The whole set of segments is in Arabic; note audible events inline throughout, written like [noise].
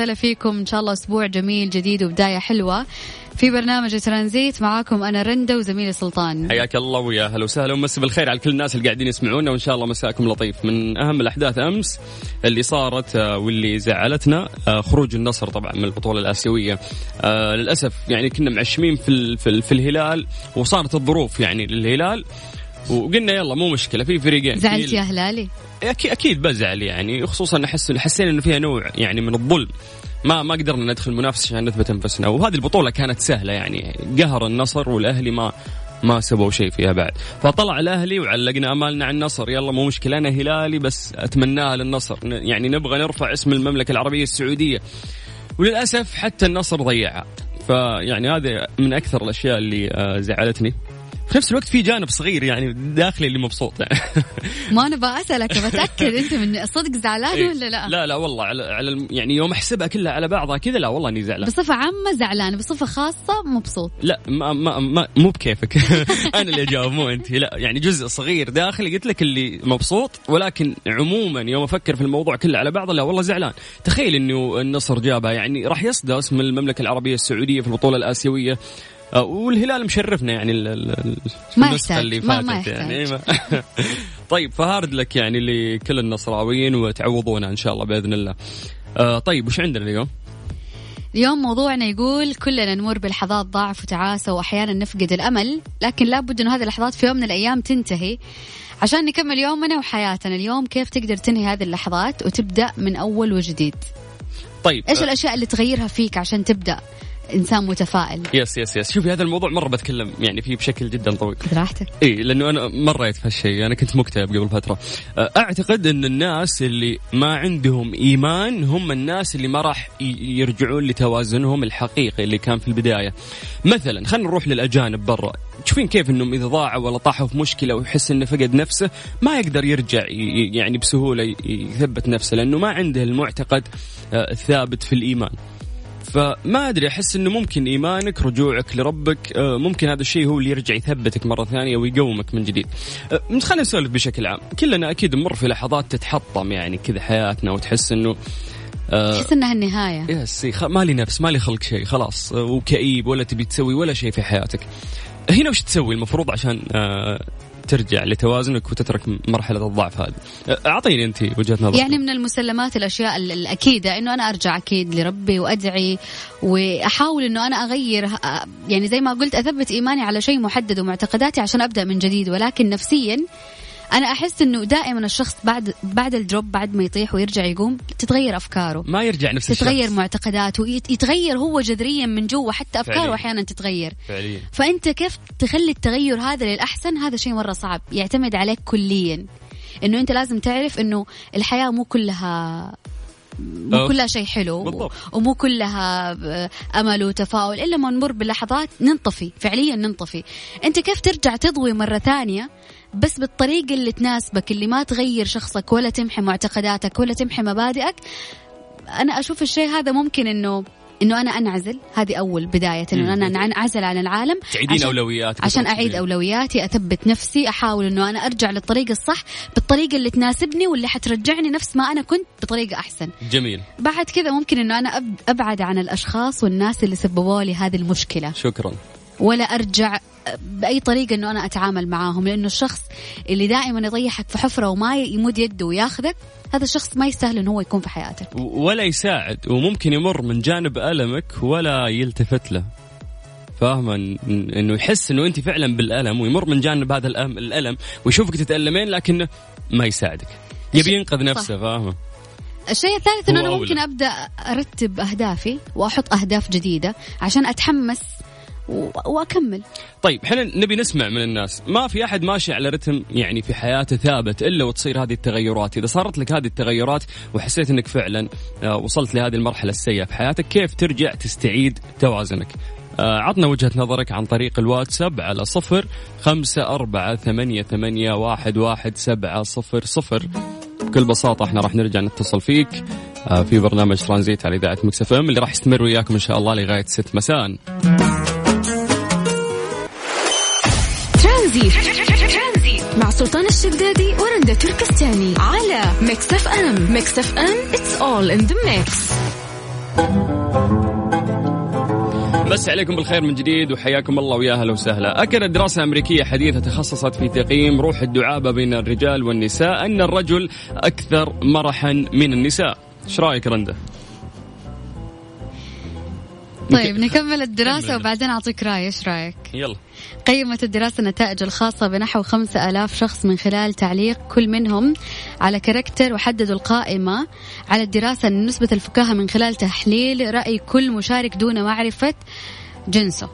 وسهلا فيكم إن شاء الله أسبوع جميل جديد وبداية حلوة. في برنامج ترانزيت معاكم أنا رندا وزميلي سلطان. حياك الله ويا هلا وسهلا ومسي بالخير على كل الناس اللي قاعدين يسمعونا وإن شاء الله مساكم لطيف. من أهم الأحداث أمس اللي صارت آه، واللي زعلتنا آه، خروج النصر طبعا من البطولة الآسيوية. آه، للأسف يعني كنا معشمين في في, في الهلال وصارت الظروف يعني للهلال وقلنا يلا مو مشكلة في فريقين زعلت يا هلالي؟ أكيد أكيد بزعل يعني خصوصا أحس حسينا إنه فيها نوع يعني من الظلم. ما ما قدرنا ندخل منافسة عشان نثبت أنفسنا. وهذه البطولة كانت سهلة يعني قهر النصر والأهلي ما ما سووا شيء فيها بعد. فطلع الأهلي وعلقنا أمالنا على النصر. يلا مو مشكلة أنا هلالي بس أتمناها للنصر. يعني نبغى نرفع اسم المملكة العربية السعودية. وللأسف حتى النصر ضيعها. فيعني هذه من أكثر الأشياء اللي آه، زعلتني. في نفس الوقت في جانب صغير يعني داخلي اللي مبسوط. يعني [laughs] ما أنا بسالك بتاكد أنت من صدق زعلان إيه. ولا لا؟ لا لا والله على, على يعني يوم أحسبها كلها على بعضها كذا لا والله إني زعلان. بصفة عامة زعلان بصفة خاصة مبسوط. لا ما ما, ما مو بكيفك. [laughs] أنا اللي أجاوب مو أنت. لا يعني جزء صغير داخلي قلت لك اللي مبسوط ولكن عموما يوم أفكر في الموضوع كله على بعضه لا والله زعلان. تخيل إنه النصر جابها يعني راح يصدى اسم المملكة العربية السعودية في البطولة الآسيوية. والهلال مشرفنا يعني النسخة اللي فاتت ما يعني. ما [laughs] طيب فهارد لك يعني لكل النصراويين وتعوضونا إن شاء الله بإذن الله. آه طيب وش عندنا اليوم؟ اليوم موضوعنا يقول كلنا نمر بلحظات ضعف وتعاسة وأحيانا نفقد الأمل لكن لابد أنه هذه اللحظات في يوم من الأيام تنتهي. عشان نكمل يومنا وحياتنا اليوم كيف تقدر تنهي هذه اللحظات وتبدأ من أول وجديد؟ طيب إيش الأشياء اللي تغيرها فيك عشان تبدأ؟ إنسان متفائل. yes yes yes شوفي هذا الموضوع مرة بتكلم يعني فيه بشكل جدا طويل. براحتك اي لأنه أنا مريت في هالشيء. أنا كنت مكتئب قبل فترة. أعتقد إن الناس اللي ما عندهم إيمان هم الناس اللي ما راح يرجعون لتوازنهم الحقيقي اللي كان في البداية. مثلا خلينا نروح للأجانب برا. تشوفين كيف إنهم إذا ضاعوا ولا طاحوا في مشكلة ويحس إنه فقد نفسه ما يقدر يرجع يعني بسهولة يثبت نفسه لأنه ما عنده المعتقد آه، الثابت في الإيمان. فما أدري أحس إنه ممكن إيمانك رجوعك لربك آه، ممكن هذا الشيء هو اللي يرجع يثبتك مرة ثانية ويقومك من جديد. آه، خلينا نسولف بشكل عام، كلنا أكيد نمر في لحظات تتحطم يعني كذا حياتنا وتحس إنه آه، تحس إنها النهاية. يس مالي نفس مالي خلق شيء خلاص. وكئيب ولا تبي تسوي ولا شيء في حياتك. هنا وش تسوي؟ المفروض عشان ترجع لتوازنك وتترك مرحلة الضعف هذه. أعطيني أنت وجهة نظرك. يعني من المسلمات الأشياء الأكيدة إنه أنا أرجع أكيد لربي وأدعي وأحاول إنه أنا أغير يعني زي ما قلت أثبت إيماني على شيء محدد ومعتقداتي عشان أبدأ من جديد ولكن نفسيا أنا أحس إنه دائما الشخص بعد بعد الدروب بعد ما يطيح ويرجع يقوم تتغير أفكاره. ما يرجع نفس تتغير الشخص. معتقداته يتغير هو جذريا من جوا حتى أفكاره أحيانا تتغير. فعليا. فأنت كيف تخلي التغير هذا للأحسن؟ هذا شيء مرة صعب يعتمد عليك كليا. إنه أنت لازم تعرف إنه الحياة مو كلها مو كلها شيء حلو بالضبط. ومو كلها أمل وتفاؤل إلا ما نمر بلحظات ننطفي فعليا ننطفي. أنت كيف ترجع تضوي مرة ثانية بس بالطريقة اللي تناسبك اللي ما تغير شخصك ولا تمحي معتقداتك ولا تمحي مبادئك أنا أشوف الشيء هذا ممكن إنه إنه أنا أنعزل. هذه أول بداية إنه أنا أنعزل عن العالم. تعيدين أولوياتك عشان أعيد أولوياتي أثبت نفسي أحاول إنه أنا أرجع للطريق الصح بالطريقة اللي تناسبني واللي حترجعني نفس ما أنا كنت بطريقة أحسن. جميل. بعد كذا ممكن إنه أنا أبعد عن الأشخاص والناس اللي سببوا لي هذه المشكلة. شكرا. ولا أرجع بأي طريقة إنه أنا أتعامل معاهم لأنه الشخص اللي دائما يطيحك في حفرة وما يمد يده وياخذك هذا الشخص ما يستاهل إنه هو يكون في حياتك. ولا يساعد وممكن يمر من جانب ألمك ولا يلتفت له. فاهمة إنه يحس إنه أنت فعلا بالألم ويمر من جانب هذا الألم ويشوفك تتألمين لكنه ما يساعدك. يبي ينقذ نفسه فاهمه الشيء الثالث إنه أنا ممكن أبدأ أرتب أهدافي وأحط أهداف جديدة عشان أتحمس وأكمل. طيب إحنا نبي نسمع من الناس. ما في أحد ماشي على رتم يعني في حياته ثابت إلا وتصير هذه التغيرات. إذا صارت لك هذه التغيرات وحسيت إنك فعلا آه، وصلت لهذه المرحلة السيئة في حياتك كيف ترجع تستعيد توازنك؟ آه، عطنا وجهة نظرك عن طريق الواتساب على صفر خمسة أربعة ثمانية, ثمانية واحد, واحد سبعة صفر صفر. بكل بساطة إحنا راح نرجع نتصل فيك آه، في برنامج ترانزيت على إذاعة مكسف اللي راح يستمر وياكم إن شاء الله لغاية ست مساء. مع سلطان الشدادي ورندا تركستاني على ميكس اف ام ميكس اف ام it's all in the mix بس عليكم بالخير من جديد وحياكم الله ويا أهلا وسهلا. اكدت دراسة أمريكية حديثة تخصصت في تقييم روح الدعابة بين الرجال والنساء أن الرجل أكثر مرحا من النساء. إيش رأيك رنده؟ طيب [laughs] نكمل الدراسة وبعدين أعطيك رأي. إيش رأيك؟ يلا. قيمت الدراسة النتائج الخاصة بنحو خمسة ألاف شخص من خلال تعليق كل منهم على كاركتر وحددوا القائمة على الدراسة نسبة الفكاهة من خلال تحليل رأي كل مشارك دون معرفة جنسه.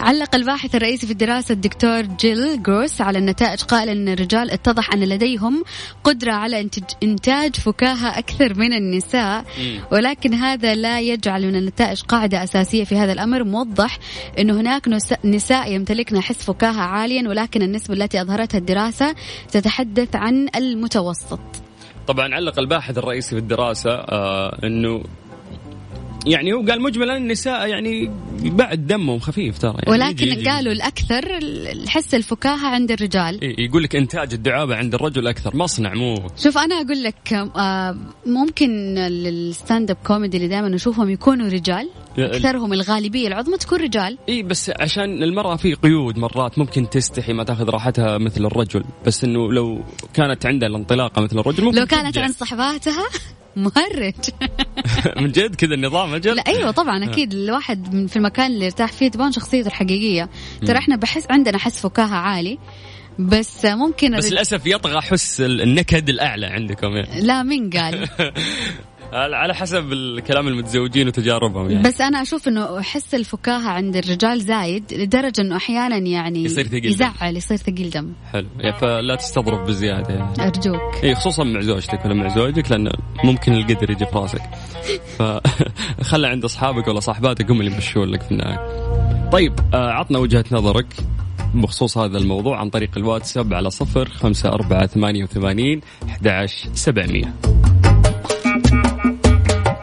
علق الباحث الرئيسي في الدراسة الدكتور جيل جروس على النتائج قائلا أن الرجال اتضح أن لديهم قدرة على إنتاج فكاهة أكثر من النساء ولكن هذا لا يجعل من النتائج قاعدة أساسية في هذا الأمر. موضح أن هناك نساء يمتلكن حس فكاهة عاليا ولكن النسبة التي أظهرتها الدراسة تتحدث عن المتوسط. طبعا علق الباحث الرئيسي في الدراسة آه أنه يعني هو قال مجملا النساء يعني بعد دمهم خفيف ترى يعني. ولكن يجي يجي قالوا الأكثر الحس الفكاهة عند الرجال. إيه يقول لك إنتاج الدعابة عند الرجل أكثر. مصنع مو شوف أنا أقول لك آه، ممكن ال stand-up comedy اللي دائما نشوفهم يكونوا رجال. أكثرهم الغالبية العظمى تكون رجال. اي بس عشان المرأة في قيود مرات ممكن تستحي ما تأخذ راحتها مثل الرجل. بس إنه لو كانت عندها الانطلاقة مثل الرجل ممكن لو كانت عند صحباتها. مهرج. [laughs] من جد كذا النظام أجل؟ لا أيوه طبعا أكيد الواحد في المكان اللي يرتاح فيه تبان شخصيته الحقيقية. ترى إحنا بحس عندنا حس فكاهة عالي بس ممكن بس للأسف يطغى حس النكد الأعلى عندكم يعني. لا مين قال؟ [laughs] على حسب الكلام المتزوجين وتجاربهم يعني. بس أنا أشوف إنه حس الفكاهة عند الرجال زايد لدرجة إنه أحيانا يعني يصير ثقيل يزعل يصير ثقيل دم. حلو. فلا تستظرف بزيادة يعني. أرجوك. اي خصوصا مع زوجتك ولا مع زوجك لأن ممكن القدر يجي في راسك. فخلى [laughs] عند أصحابك ولا صاحباتك هم اللي يمشون لك في النهاية. طيب آه، عطنا وجهة نظرك بخصوص هذا الموضوع عن طريق الواتساب على صفر خمسة أربعة ثمانية وثمانين أحد سبعمية.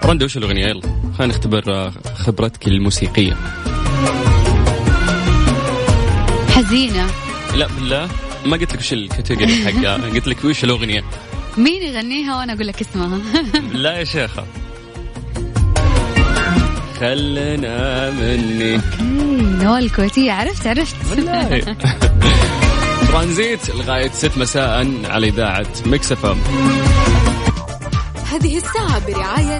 رندا وش الأغنية؟ يلا خلينا نختبر آه، خبرتك الموسيقية. حزينة. لا بالله. ما قلت لك وش ال category حقها. [laughs] قلت لك وش الأغنية. مين يغنيها وأنا أقول لك اسمها؟ [laughs] لا يا شيخة. خلنا مني نوال الكويتية عرفت عرفت. [laughs] ترانزيت لغاية ست مساء على إذاعة Mix FM. هذه الساعة برعاية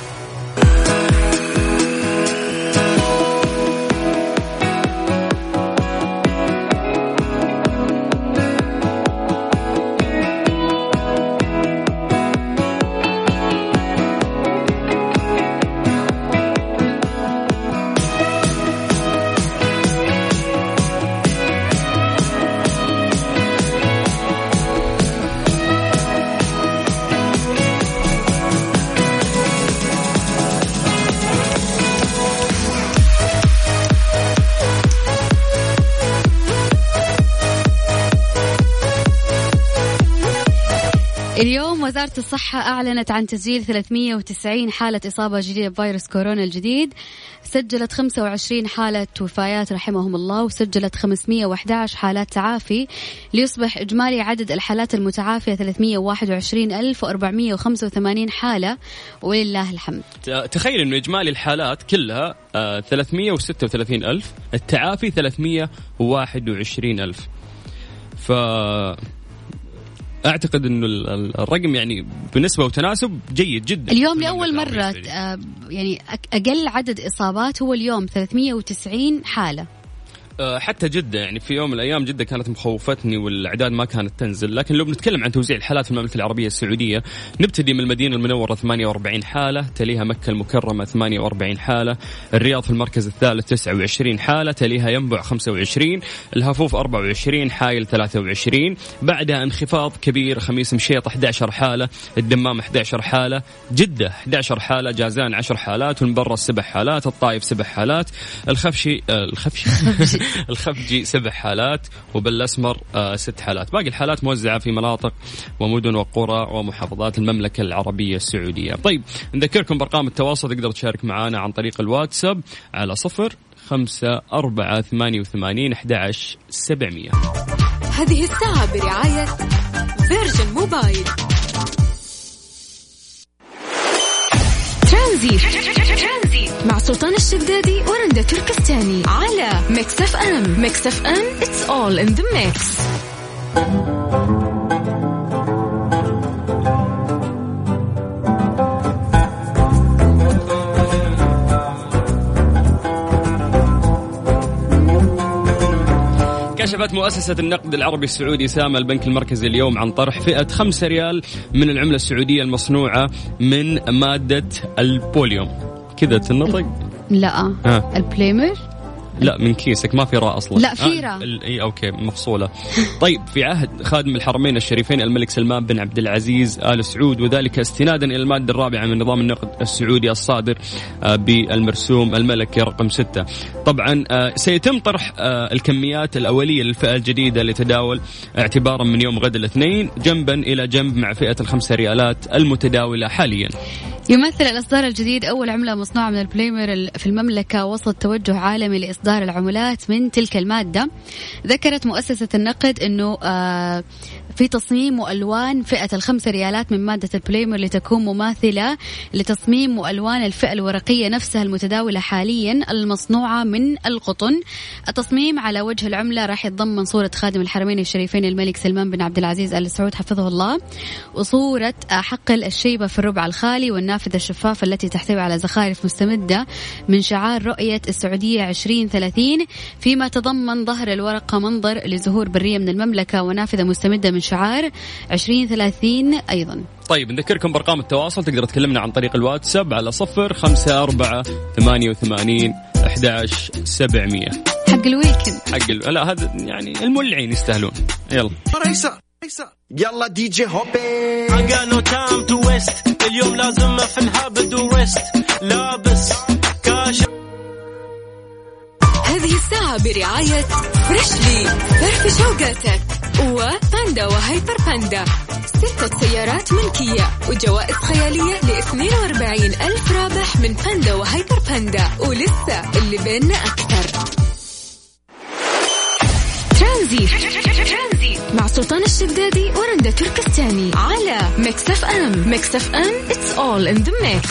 وزارة الصحة أعلنت عن تسجيل 390 حالة إصابة جديدة بفيروس كورونا الجديد. سجلت 25 حالة وفايات رحمهم الله وسجلت 511 حالات تعافي. ليصبح إجمالي عدد الحالات المتعافية 321485 حالة. ولله الحمد. تخيل أنه إجمالي الحالات كلها 336 آه، ألف التعافي 321 ألف. ف أعتقد إنه الرقم يعني بنسبة وتناسب جيد جدا. اليوم لأول مرة آه، يعني أقل عدد إصابات هو اليوم 390 حالة. حتى جدة يعني في يوم من الأيام جدة كانت مخوفتني والأعداد ما كانت تنزل. لكن لو بنتكلم عن توزيع الحالات في المملكة العربية السعودية نبتدي من المدينة المنورة 48 حالة تليها مكة المكرمة 48 حالة الرياض في المركز الثالث 29 حالة تليها ينبع 25 الهفوف 24 حايل 23 بعدها انخفاض كبير خميس مشيط 11 حالة الدمام 11 حالة جدة 11 حالة جازان 10 حالات والمبرة 7 حالات الطايف 7 حالات الخفشي آه الخفشي. [laughs] الخفجي سبع حالات وبالاسمر آه ست حالات. باقي الحالات موزعة في مناطق ومدن وقرى ومحافظات المملكة العربية السعودية. طيب نذكركم بأرقام التواصل تقدر تشارك معنا عن طريق الواتساب على صفر خمسة أربعة ثمانية وثمانين أحد سبعمية. هذه الساعة برعاية Virgin Mobile. ترانزيت. مع سلطان الشدادي ورندا تركستاني على Mix FM. Mix FM it's all in the mix. كشفت مؤسسة النقد العربي السعودي ساما البنك المركزي اليوم عن طرح فئة 5 ريال من العملة السعودية المصنوعة من مادة البوليمر. كذا تنطق. لا آه. البليمر لا من كيسك ما في راء أصلا. لا في راء. آه إي okay مفصولة. طيب في عهد خادم الحرمين الشريفين الملك سلمان بن عبد العزيز آل سعود وذلك استنادا إلى المادة الرابعة من نظام النقد السعودي الصادر آه بالمرسوم الملكي رقم ستة. طبعا آه سيتم طرح آه الكميات الأولية للفئة الجديدة لتداول اعتبارا من يوم غد الاثنين جنبا إلى جنب مع فئة الخمسة ريالات المتداولة حاليا. يمثل الإصدار الجديد أول عملة مصنوعة من البليمر في المملكة وسط توجه عالمي إصدار العملات من تلك المادة. ذكرت مؤسسة النقد أنه آه، في تصميم وألوان فئة الخمسة ريالات من مادة البليمر لتكون مماثلة لتصميم وألوان الفئة الورقية نفسها المتداولة حاليا المصنوعة من القطن. التصميم على وجه العملة راح يتضمن صورة خادم الحرمين الشريفين الملك سلمان بن عبد العزيز آل سعود حفظه الله وصورة آه، حقل الشيبة في الربع الخالي والنافذة الشفافة التي تحتوي على زخارف مستمدة من شعار رؤية السعودية 20 30 فيما تضمن ظهر الورقة منظر لزهور برية من المملكة ونافذة مستمدة من شعار 2030 أيضا. طيب نذكركم بأرقام التواصل. تقدر تكلمنا عن طريق الواتساب على 0 5 4 88 11 700 حق الويكند حق ال... لا هذا يعني الملعين يستاهلون. يلا. يلا دي جي هوبي. اليوم لازم في الهاب ويست لابس هذه الساعة برعاية Freshly فرفش وقاتك. و Panda و Hyper Panda ستة سيارات ملكية. وجوائز خيالية ل 42 ألف رابح من Panda و Hyper Panda ولسه اللي بيننا أكثر. ترانزيت. مع سلطان الشدادي ورندا تركستاني. على Mix FM. Mix FM. It's all in the mix.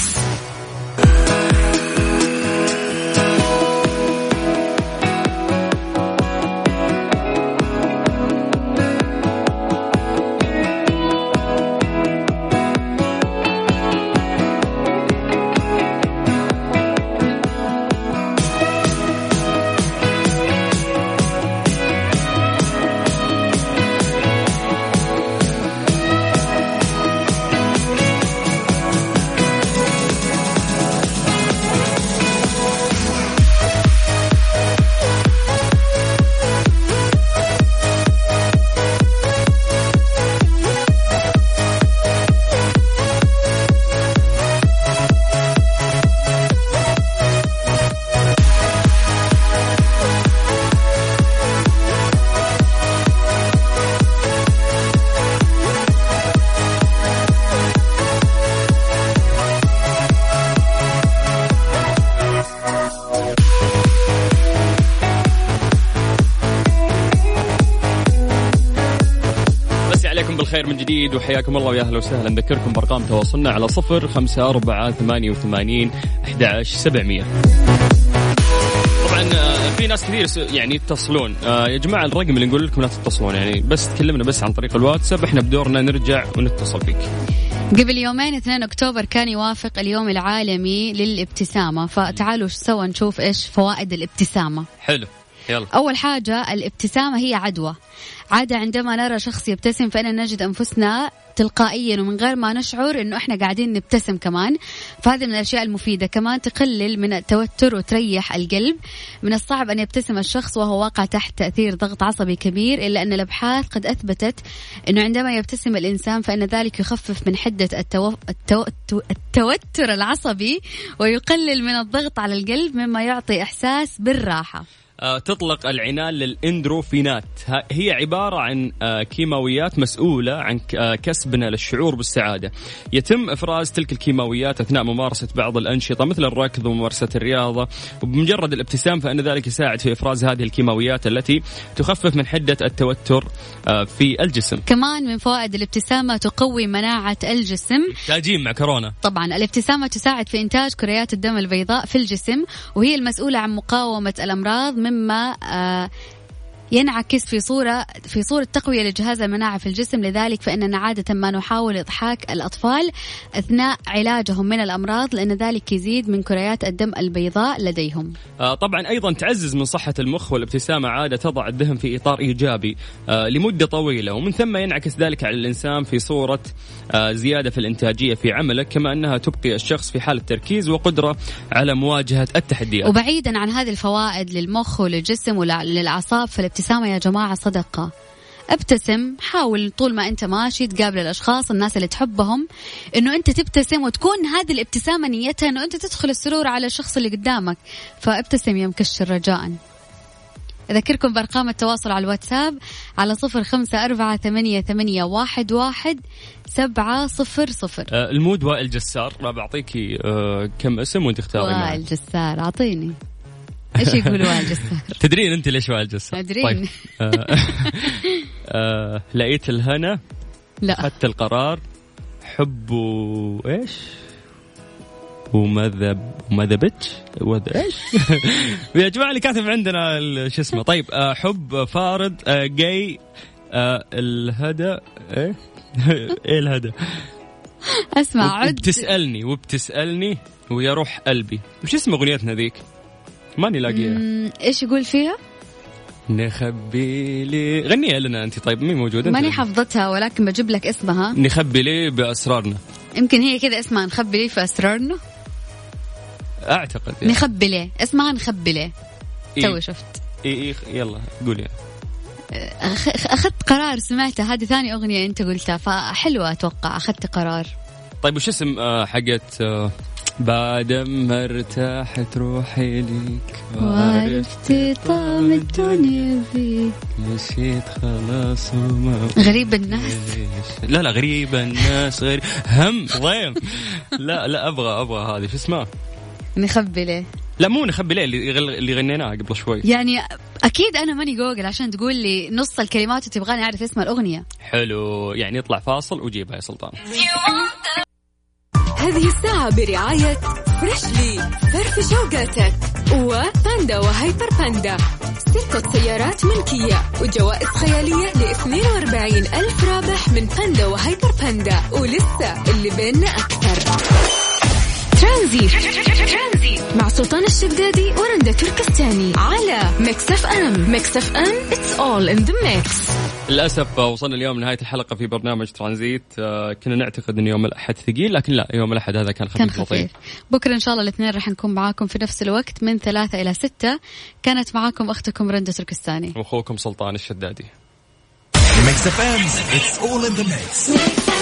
بالخير من جديد وحياكم الله ويا أهلا وسهلا. نذكركم بأرقام تواصلنا على صفر خمسة أربعة ثمانية وثمانين أحد سبعمية. طبعا آه، في ناس كثير يعني يتصلون. آه، يا جماعة الرقم اللي نقول لكم لا تتصلون يعني بس تكلمنا بس عن طريق الواتساب. إحنا بدورنا نرجع ونتصل فيك. قبل يومين 2 أكتوبر كان يوافق اليوم العالمي للابتسامة. فتعالوا سوا نشوف إيش فوائد الابتسامة. حلو. يلا. أول حاجة الابتسامة هي عدوى. عادة عندما نرى شخص يبتسم فإننا نجد أنفسنا تلقائيا ومن غير ما نشعر إنه إحنا قاعدين نبتسم كمان. فهذه من الأشياء المفيدة. كمان تقلل من التوتر وتريح القلب. من الصعب أن يبتسم الشخص وهو واقع تحت تأثير ضغط عصبي كبير إلا أن الأبحاث قد أثبتت إنه عندما يبتسم الإنسان فإن ذلك يخفف من حدة التو... التو... التوتر العصبي ويقلل من الضغط على القلب مما يعطي إحساس بالراحة. تطلق العنان للإندروفينات. هي عبارة عن آه، كيماويات مسؤولة عن آه، كسبنا للشعور بالسعادة. يتم إفراز تلك الكيماويات أثناء ممارسة بعض الأنشطة مثل الركض وممارسة الرياضة. وبمجرد الابتسام فإن ذلك يساعد في إفراز هذه الكيماويات التي تخفف من حدة التوتر في الجسم. كمان من فوائد الابتسامة تقوي مناعة الجسم. تاجين مع كورونا. طبعا الابتسامة تساعد في إنتاج كريات الدم البيضاء في الجسم وهي المسؤولة عن مقاومة الأمراض مما آه، ينعكس في صورة في صورة تقوية لجهاز المناعة في الجسم لذلك فإننا عادة ما نحاول إضحاك الأطفال أثناء علاجهم من الأمراض لأن ذلك يزيد من كريات الدم البيضاء لديهم. آه طبعا أيضا تعزز من صحة المخ والابتسامة عادة تضع الذهن في إطار إيجابي آه لمدة طويلة ومن ثم ينعكس ذلك على الإنسان في صورة آه زيادة في الإنتاجية في عمله كما أنها تبقي الشخص في حالة تركيز وقدرة على مواجهة التحديات. وبعيدا عن هذه الفوائد للمخ وللجسم وللأعصاب فالابتسامة الابتسامة يا جماعة صدقة. ابتسم حاول طول ما أنت ماشي تقابل الأشخاص الناس اللي تحبهم إنه أنت تبتسم وتكون هذه الابتسامة نيتها إنه أنت تدخل السرور على الشخص اللي قدامك. فابتسم يا مكشر رجاء. أذكركم بأرقام التواصل على الواتساب على صفر خمسة أربعة ثمانية, ثمانية واحد, واحد سبعة صفر صفر. آه المود وائل جسار بعطيكي آه كم اسم وأنت اختاري وائل جسار أعطيني. إيش يقول وائل جسار؟ تدرين أنت ليش وائل جسار؟ ادرين طيب. آه [laughs] آه لقيت الهنا لا أخذت القرار حب و إيش؟ وماذا وماذا بتش إيش؟ [laughs] يا جماعة اللي كاتب عندنا شو اسمه طيب آه حب فارض آه جاي آه الهدى إيه [laughs] إيه الهدى؟ أسمع عد بتسالني وبتسألني ويا روح قلبي وش اسم أغنيتنا ذيك؟ ماني لاقيها. إيش يقول فيها؟ نخبي لي غنيها لنا أنت طيب مين موجودة؟ ماني حافظتها ولكن بجيب لك اسمها. نخبي لي بأسرارنا. يمكن هي كذا اسمها نخبي لي في اسرارنا أعتقد يعني. نخبي ليه اسمها نخبي ليه إيه؟ توي شفت. اي اي يلا قولي. أخذت قرار سمعتها. هذه ثاني أغنية أنت قلتها فحلوة أتوقع أخذت قرار. طيب وش اسم آه، حقت آه، بعد ما ارتاحت روحي ليك وعرفت طعم الدنيا فيك. مشيت خلاص وما غريب الناس. لا لا غريب الناس غريب. هم ضيم لا لا أبغى أبغى هذه شو اسمها؟ نخبي ليه؟ لا مو نخبي ليه اللي اللي غنيناه قبل شوي. يعني أكيد أنا ماني جوجل عشان تقول لي نص الكلمات وتبغاني أعرف اسم الأغنية. حلو يعني يطلع فاصل وجيبها يا سلطان. هذه الساعة برعاية Freshly فرفش وقاتك و Panda و Hyper Panda. ستة سيارات ملكية وجوائز خيالية ل 42 ألف رابح من Panda و Hyper Panda. ولسه اللي بيننا أكثر. ترانزيت مع سلطان الشدادي ورندا تركستاني على Mix FM. Mix FM it's all in the mix للأسف وصلنا اليوم لنهاية الحلقة في برنامج ترانزيت. آه، كنا نعتقد إن يوم الأحد ثقيل لكن لا يوم الأحد هذا كان خفيف كان خفيف. بكرة إن شاء الله الاثنين راح نكون معاكم في نفس الوقت من ثلاثة إلى ستة. كانت معاكم أختكم رندا تركستاني. وأخوكم سلطان الشدادي. Mix FM, it's all in the mix.